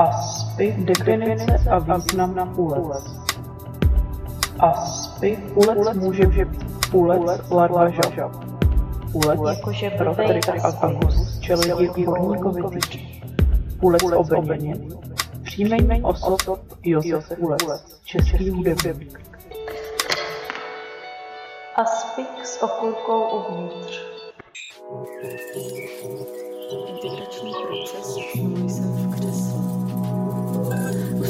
Aspy, definice a význam půlec. Aspy, půlec může být půlec larva žab. Půlec Jakože pro blbej Trix Agus, čeledi Horníkovi Půlec obrněně. Příjmení osob Josef Půlec, český hudebník. Aspik s okurkou uvnitř. Integrační proces, usnula jsem.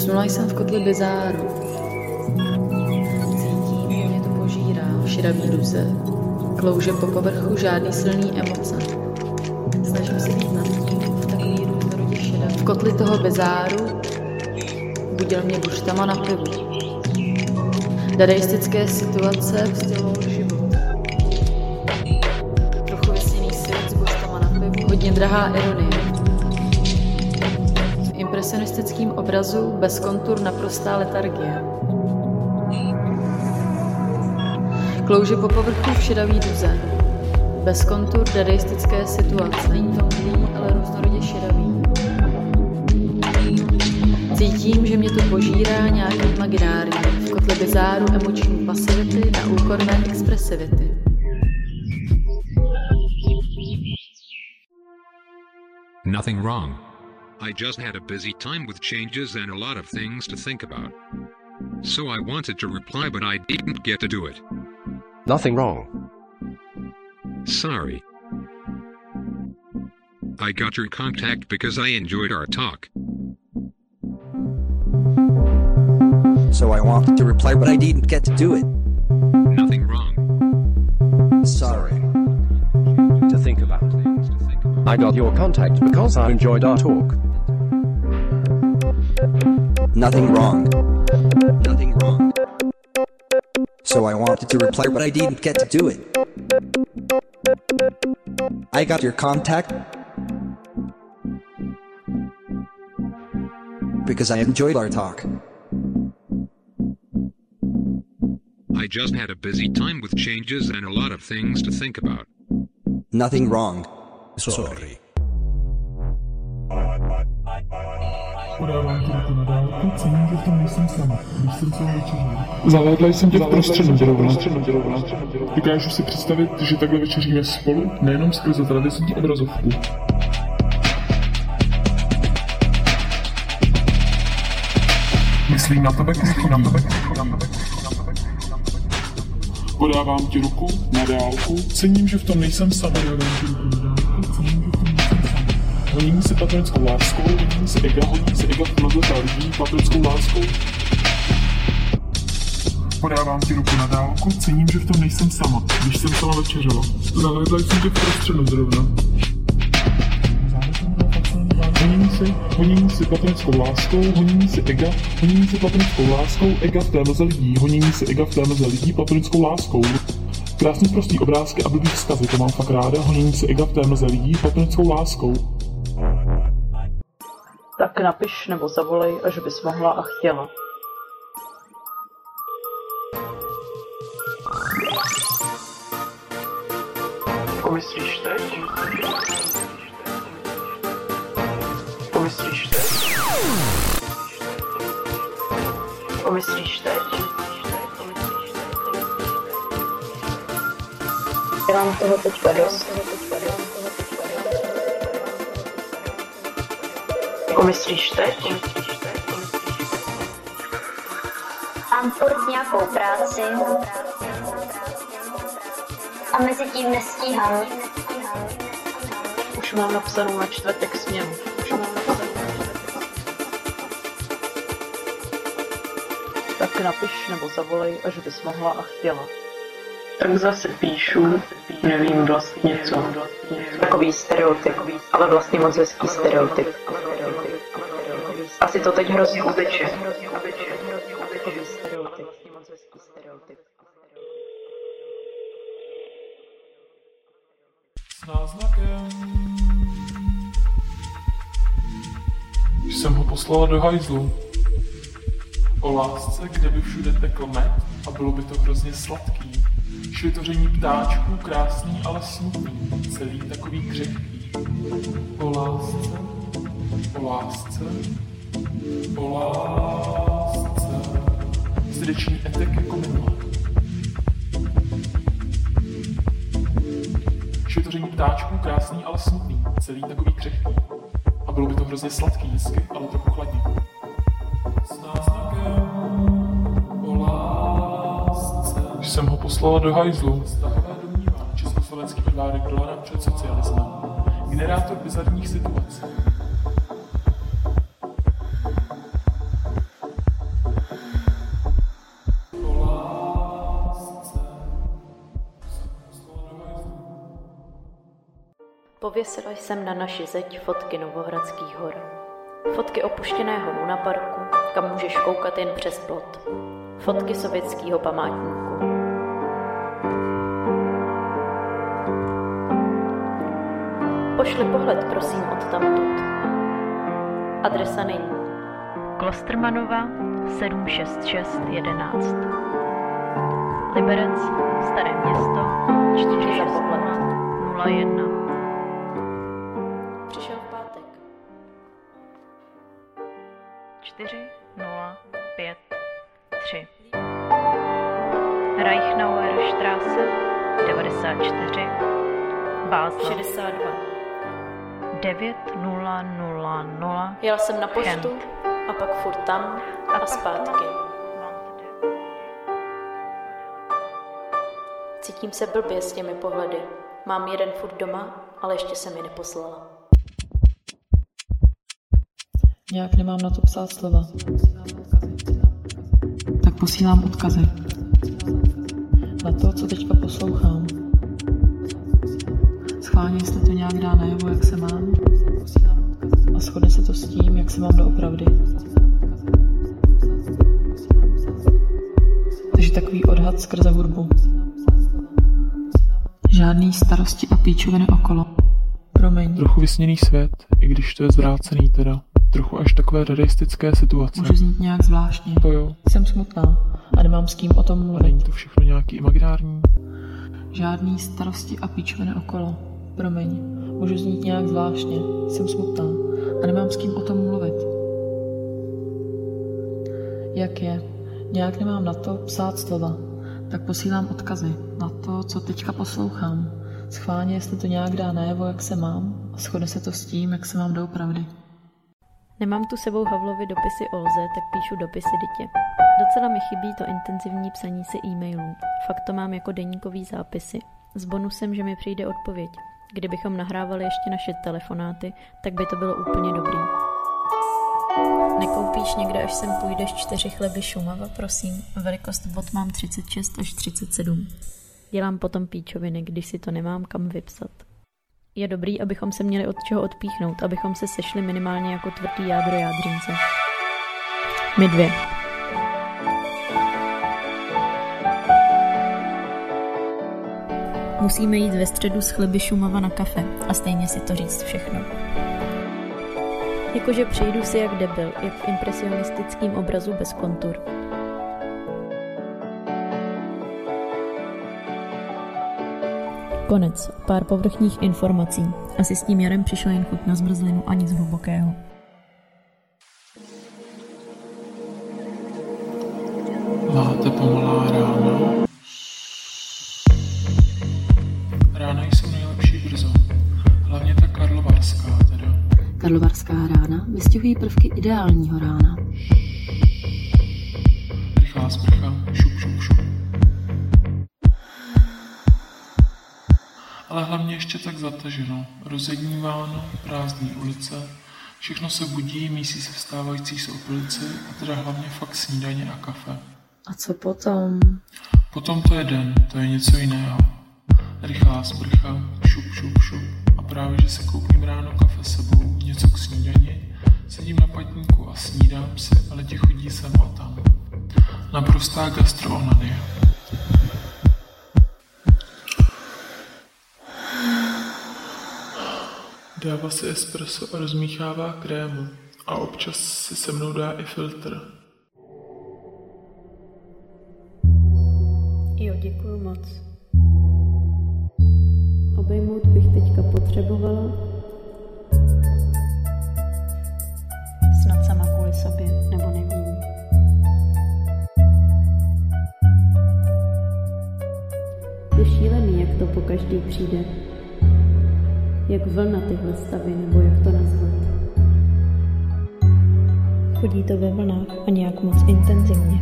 Usnula jsem v kotli bizáru. Cítím, mě to požírá v širaví ruze. Klouže po povrchu žádný silný emoce. Snažím se být nad tím v takový různorodě šedé. V kotli toho bizáru budil mě buštama na pivu. Dadaistické situace vzdělou život. Trochu vysněný svět s buštama na pivu. Hodně drahá ironie. V impresionistickém obrazu bez kontur naprostá letargie. Klouže po povrchu v šedavý duze. Bez kontur dadaistické situace. Není to mlý, ale různorodě šedavý. Cítím, že mě to požírá nějaký imaginární v kotle bizáru emoční pasivity na úkor mé expresivity. Nothing wrong. I just had a busy time with changes and a lot of things to think about. So I wanted to reply, but I didn't get to do it. Nothing wrong. Sorry. I got your contact because I enjoyed our talk. So I wanted to reply, but I didn't get to do it. Nothing wrong. Sorry. To think about. Things to think about. I got your contact because I enjoyed our talk. Nothing wrong. Nothing wrong. So I wanted to reply, but I didn't get to do it. I got your contact because I enjoyed our talk. I just had a busy time with changes and a lot of things to think about. Nothing wrong. Sorry. Podávám ti ruku na dálku, cením, že v tom nejsem sama, když jsem celou večeří. Zavedla jsem tě v prostřednu děrovna. Dokážu si představit, že takhle večeříme spolu, nejenom skrze tradiční obrazovku. Myslím na tebe, myslím na tebe, myslím na tebe. Podávám ti ruku na dálku, cením, že v tom nejsem sama. Podávám ti ruku na dálku, cením, že sám. Honím se patrickou láskou, honím se ega, honím se ega v množeta lidí patrickou láskou. Podávám ti ruku na dálku, cením, že v tom nejsem sama, když jsem sama večeřela. Zahledla jsem tě v prostředu zrovna. Honím si, honím si patrickou láskou, honím si ega, honím si patrickou láskou, ega v té meze lidí, honím si ega v té meze lidí patrickou láskou. Krásný prostý obrázky a blbý vzkazy, to mám fakt ráda, honím si ega v té meze lidí patrickou láskou. Tak napiš nebo zavolej, až bys mohla a chtěla. Pomyslíš teď? Pomyslíš teď? Pomyslíš teď? Dělám toho teďka dost. Pomyslíš teď? Mám furt nějakou práci a mezi tím nestíhám. Už mám napsanou na čtvrtek směnu. Už mám napsanou na čtvrtek. Tak napiš nebo zavolej, až bys mohla a chtěla. Tak zase píšu, nevím vlastně co. Takový stereotyp, ale vlastně moc hezký stereotyp. Asi to teď hrozně uteče. S náznakem. Jsem ho poslala do hajzlu. O lásce, kde by všude tekl med a bylo by to hrozně sladký. Švitoření ptáčků krásný, ale smutný, celý takový křehký. O lásce, o lásce, o lásce. Srdeční etek jako minule. Švitoření ptáčků krásný, ale smutný, celý takový křehký. A bylo by to hrozně sladký hezky, ale trochu chladně. S náznakem o lásce. Když jsem ho poslala do hajzlu, Stahové domnívá, československý odvádek dolarem před socialismem. Generátor bizarních situací. Pověsila jsem na naši zeď fotky Novohradských hor. Fotky opuštěného lunaparku, kam můžeš koukat jen přes plot. Fotky sovětského památníku. Pošli pohled, prosím, od tamtud. Adresa není. Klostermanova 76611 Liberec, Staré město, 4 za pohled, 01 9000. Jel jsem na poštu a pak furt tam a zpátky. Cítím se blbě s těmi pohledy. Mám jeden furt doma, ale ještě jsem mi neposlala. Nějak nemám na to psát slova. Tak posílám odkazy. Na to, co teďka poslouchám. Schválně, jestli to nějak dá najevo, jak se mám. A shodne se to s tím, jak se mám doopravdy. Takže takový odhad skrze hudbu. Žádný starosti a píčoviny okolo. Promiň. Trochu vysněný svět, i když to je zvrácený teda. Trochu až takové realistické situace. Můžu znít nějak zvláštně. To jo. Jsem smutná a nemám s kým o tom A mluvit. není to všechno nějaký imaginární? Žádný starosti a píčoviny okolo. Promiň, můžu znít nějak zvláštně. Jsem smutná a nemám s kým o tom mluvit. Jak je? Nějak nemám na to psát slova. Tak posílám odkazy na to, co teďka poslouchám. Schválně, jestli to nějak dá najevo, jak se mám a shodne se to s tím, jak se mám doopravdy. Nemám tu sebou Havlovi dopisy Olze, tak píšu dopisy dytě. Docela mi chybí to intenzivní psaní si e-mailů. Fakt to mám jako deníkový zápisy. S bonusem, že mi přijde odpověď. Kdybychom nahrávali ještě naše telefonáty, tak by to bylo úplně dobrý. Nekoupíš někde, až sem půjdeš čtyři chleby Šumava, prosím. Velikost bot mám 36 až 37. Dělám potom píčoviny, když si to nemám kam vypsat. Je dobrý, abychom se měli od čeho odpíchnout, abychom se sešli minimálně jako tvrdý jádro jádřince. My dvě. Musíme jít ve středu z chleby Šumava na kafe a stejně si to říct všechno. Jakože přijdu si jak debil, jak v impresionistickém obrazu bez kontur. Konec. Pár povrchních informací. Asi s tím jarem přišla jen chuť na zmrzlinu a nic hlubokého. Ideálního rána. Rychlá sprcha, šup, šup, šup. Ale hlavně ještě tak zataženo. Rozedníváno, prázdný ulice. Všechno se budí, mísí se vstávající z oblici a teda hlavně fakt snídaně a kafe. A co potom? Potom to je den, to je něco jiného. Rychlá sprcha, šup, šup, šup. A právě, že se koupím ráno kafe sebou, něco k snídani, sedím na patníku a snídám si, ale ti chodí sem a tam. Naprostá gastroonanie. Dává si espresso a rozmíchává krému. A občas si se mnou dá i filtr. Jo, děkuju moc. Obejmout bych teďka potřebovala. Kvůli sobě, nebo nevím. Je šílený, jak to po každý přijde. Jak vlna tyhle stavy, nebo jak to nazvat. Chodí to ve vlnách a nějak moc intenzivně.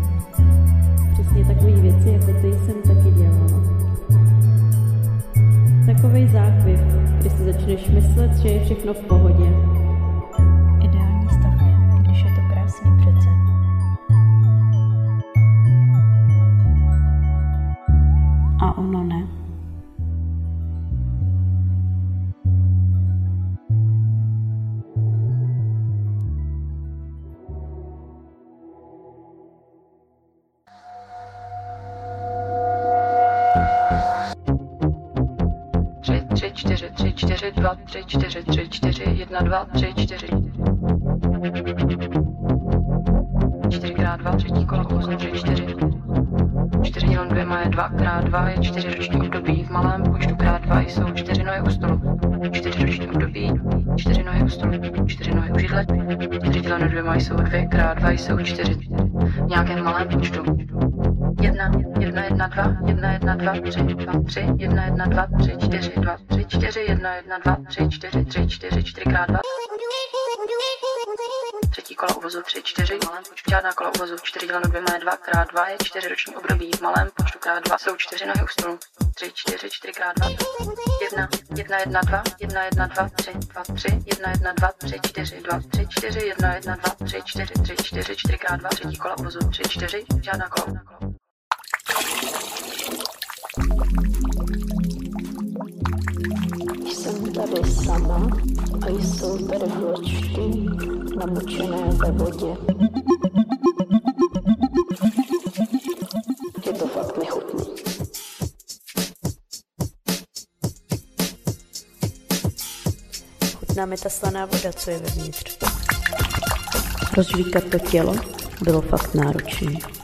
Přesně takové věci, jako ty jsem taky dělala. Takovej záchvěv, kdy si začneš myslet, že je všechno v pohodě. A ono ne. tři, čtyři, tři, čtyři, dva, tři, čtyři, tři, čtyři, jedna, dva, tři, čtyři. Čtyřikrát dva, třetí kolo, kouzlo, tři, čtyři. Čtyři je dva, krát dva je čtyři roční období. V malém počtu krát dva jsou čtyři nohy u stolu. Čtyři roční období, čtyři nohy u stolu, čtyři nohy u židle. Čtyři děleno dvěma jsou dvě, krát dva jsou čtyři. V nějakém malém počtu. Jedna, jedna, jedna, dva, jedna, jedna, dva, tři, dva, tři, jedna, jedna, dva, tři, čtyři, dva, tři, čtyři, jedna, jedna, dva, tři, čtyři, tři, čtyři, čtyřikrát dva. Uvozu tři, čtyři, v malém počtu žádná kola uvozu, čtyři děleno dvěma je dva, krát dva je čtyři roční období, v malém počtu krát dva jsou čtyři nohy u stolu, tři, čtyři, čtyřikrát dva, jedna, jedna, jedna, dva, jedna, jedna, dva, tři, dva, tři, jedna, jedna, dva, tři, čtyři, dva, tři, čtyři, jedna, jedna, dva, tři, čtyři, tři, čtyři, čtyřikrát dva, třetí kola uvozu tři, čtyři, žádná kola. Jsem tady sama a jsou tady vločky namočené ve vodě. Je to fakt nechutný. Chutná mi ta slaná voda, co je vevnitř. Rozžvíkat to tělo bylo fakt náročné.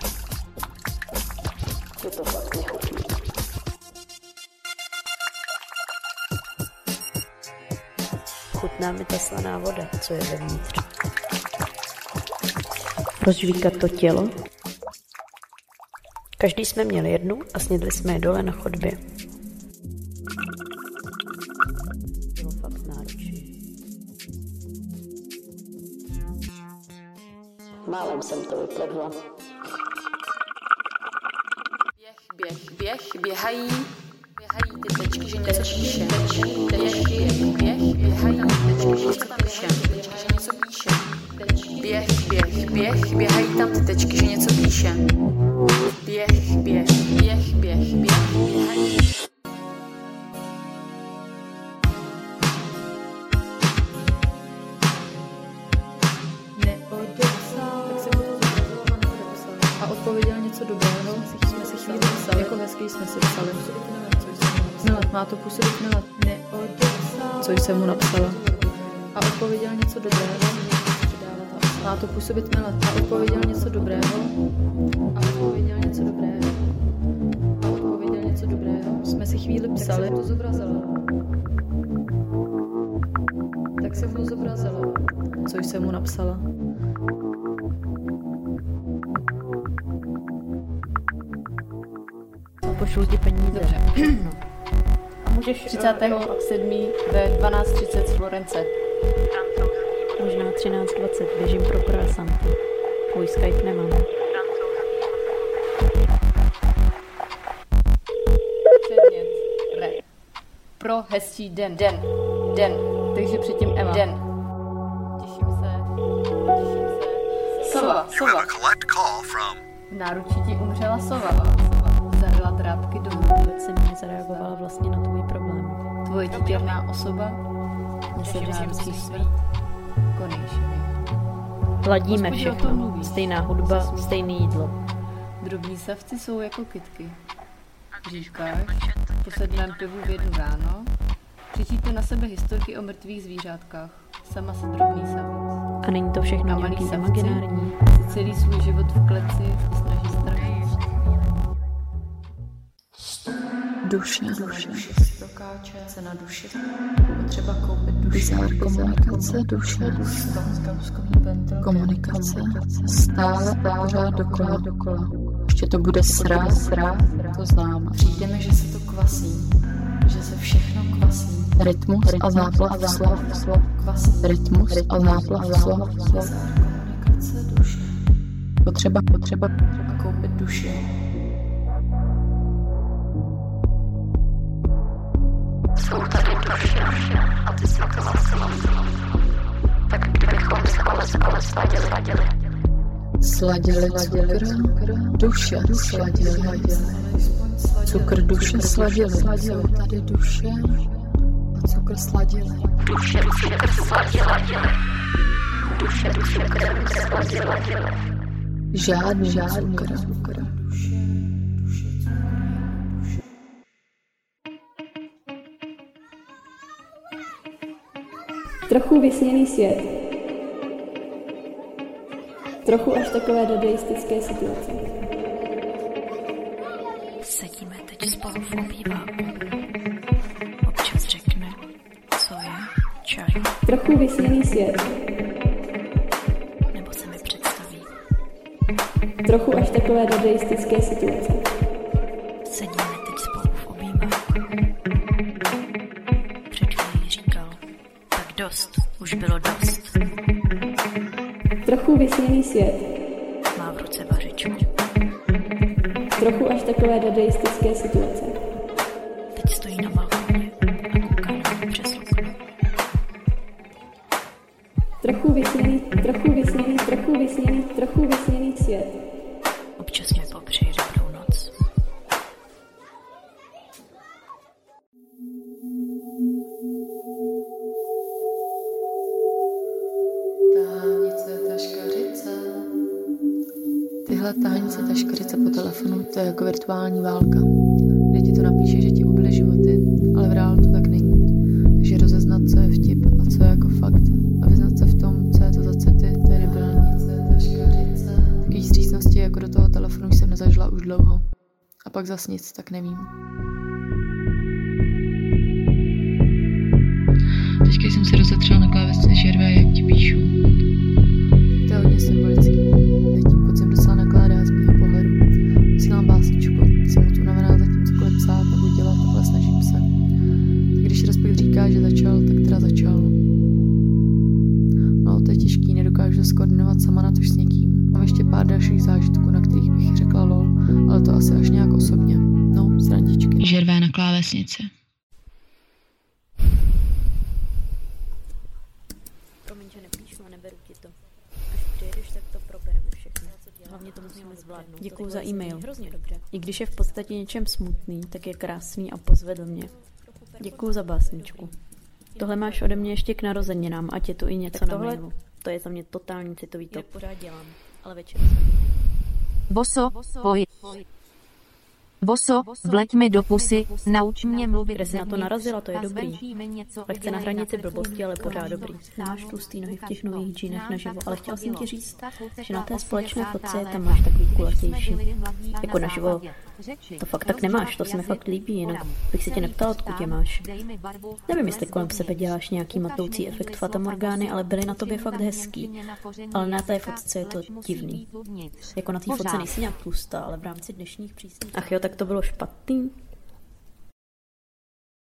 Chutná mi ta slaná voda, co je vevnitř. Rozžvíkat to tělo. Každý jsme měli jednu a snědli jsme je dole na chodbě. Bylo fakt náročné. Málem jsem to vypledla. Běh, běh, běhají, běhají napsala. Pošlu ti peníze. Dobře. [CLEARS THROAT] A můžeš 37. ve 12.30 z Florence. Možná 13.20. Běžím pro croissanty. Tvůj Skype nemám. Předmět. Re. Pro hezčí den. Den. Den. Takže předtím Ema. Den. V náručí ti umřela sova. Zaryla drápky do Vůbec jsem nezareagovala vlastně na tvůj problém. Tvoje dítěrná osoba nese v náručí smrt. Konejšovi. Ladíme Hospodi, o tom všechno. Stejná hudba, stejné jídlo. Drobní savci jsou jako kytky. Říkáš, po sedmém pivu v jednu ráno, křičíte na sebe historky o mrtvých zvířátkách. Sama se drobný savec. A není to všechno A nějaký imaginární. celý svůj život v kleci snaží strávit. Duše, duše. Prokáče se na duši. Potřeba koupit duši. Bizár komunikace, duše. Komunikace. Stále a pořád dokola, dokola. Ještě to bude srá, srá, to znám. Přijde mi, že se to kvasí. Že se všechno kvasí. Rytmus a záplav slov. Rytmus a záplav slov. Potřeba, potřeba, A koupit duši. Jsou tady duše a ty si to zasila. Tak kdybychom se ale spolu sladili, sladili. sladili cukr, duše, sladili, cukr, duše, sladili, sladili, tady duše a cukr sladili. Duše, cukr sladili. Duše, cukr sladili. Žádný, žádný cukr. Trochu vysněný svět. Trochu až takové dadaistické situace. Spolu v obýváku. Občas řekne, co je čaj, Trochu vysněný svět. nebo se mi představí. Trochu až takové dadaistické situace. Sedíme teď spolu v obýváku. Před chvílí říkal, tak dost, už bylo dost. Trochu vysněný svět. Takové dadaistické situace. Virtuální válka. Kdy ti to napíše, že ti ubili životy, ale v reálu to tak není. Takže rozeznat, co je vtip a co je jako fakt. A vyznat se v tom, co je to za city, to je debilní. Takový střícnosti jako do toho telefonu jsem nezažila už dlouho. A pak zas nic, tak nevím. Teďka jsem si rozetřela na klávesce žervé, jak ti píšu. To je hodně symbolický. Vesnice. Promiň, že nepíšu a neberu ti to. Až přijedeš, tak to probereme všechno. Hlavně to musíme zvládnout. Děkuji za e-mail. Hrozně dobře. I když je v podstatě něčem smutný, tak je krásný a pozvedl mě. Děkuji za básničku. Tohle máš ode mě ještě k narozeninám, ať je tu i něco Tak na tohle- mailu. To je za mě totální citový top. pořád dělám, ale večer Boso, pojď. Boso, vleď mi do pusy, nauč mě mluvit Kde na to narazila, to je dobrý. Lehce na hranici blbosti, ale pořád dobrý. stálu, tlustý nohy v těch nových džínech naživo, ale chtěla jsem ti říct, že na té společné fotce tálem. tam máš takový kulatější. Jako na naživo, to fakt tak nemáš, to se mi fakt líbí, jinak bych se tě Celý neptala, odkud vstán, máš. Nevím, jestli kolem sebe děláš nějaký matoucí efekt mysl fatamorgány, a ale byly na tobě fakt hezký. Ale na té fotce je to divný. Jako na té fotce nejsi nějak tlustá, ale v rámci dnešních přísných. Ach jo, tak to bylo špatný?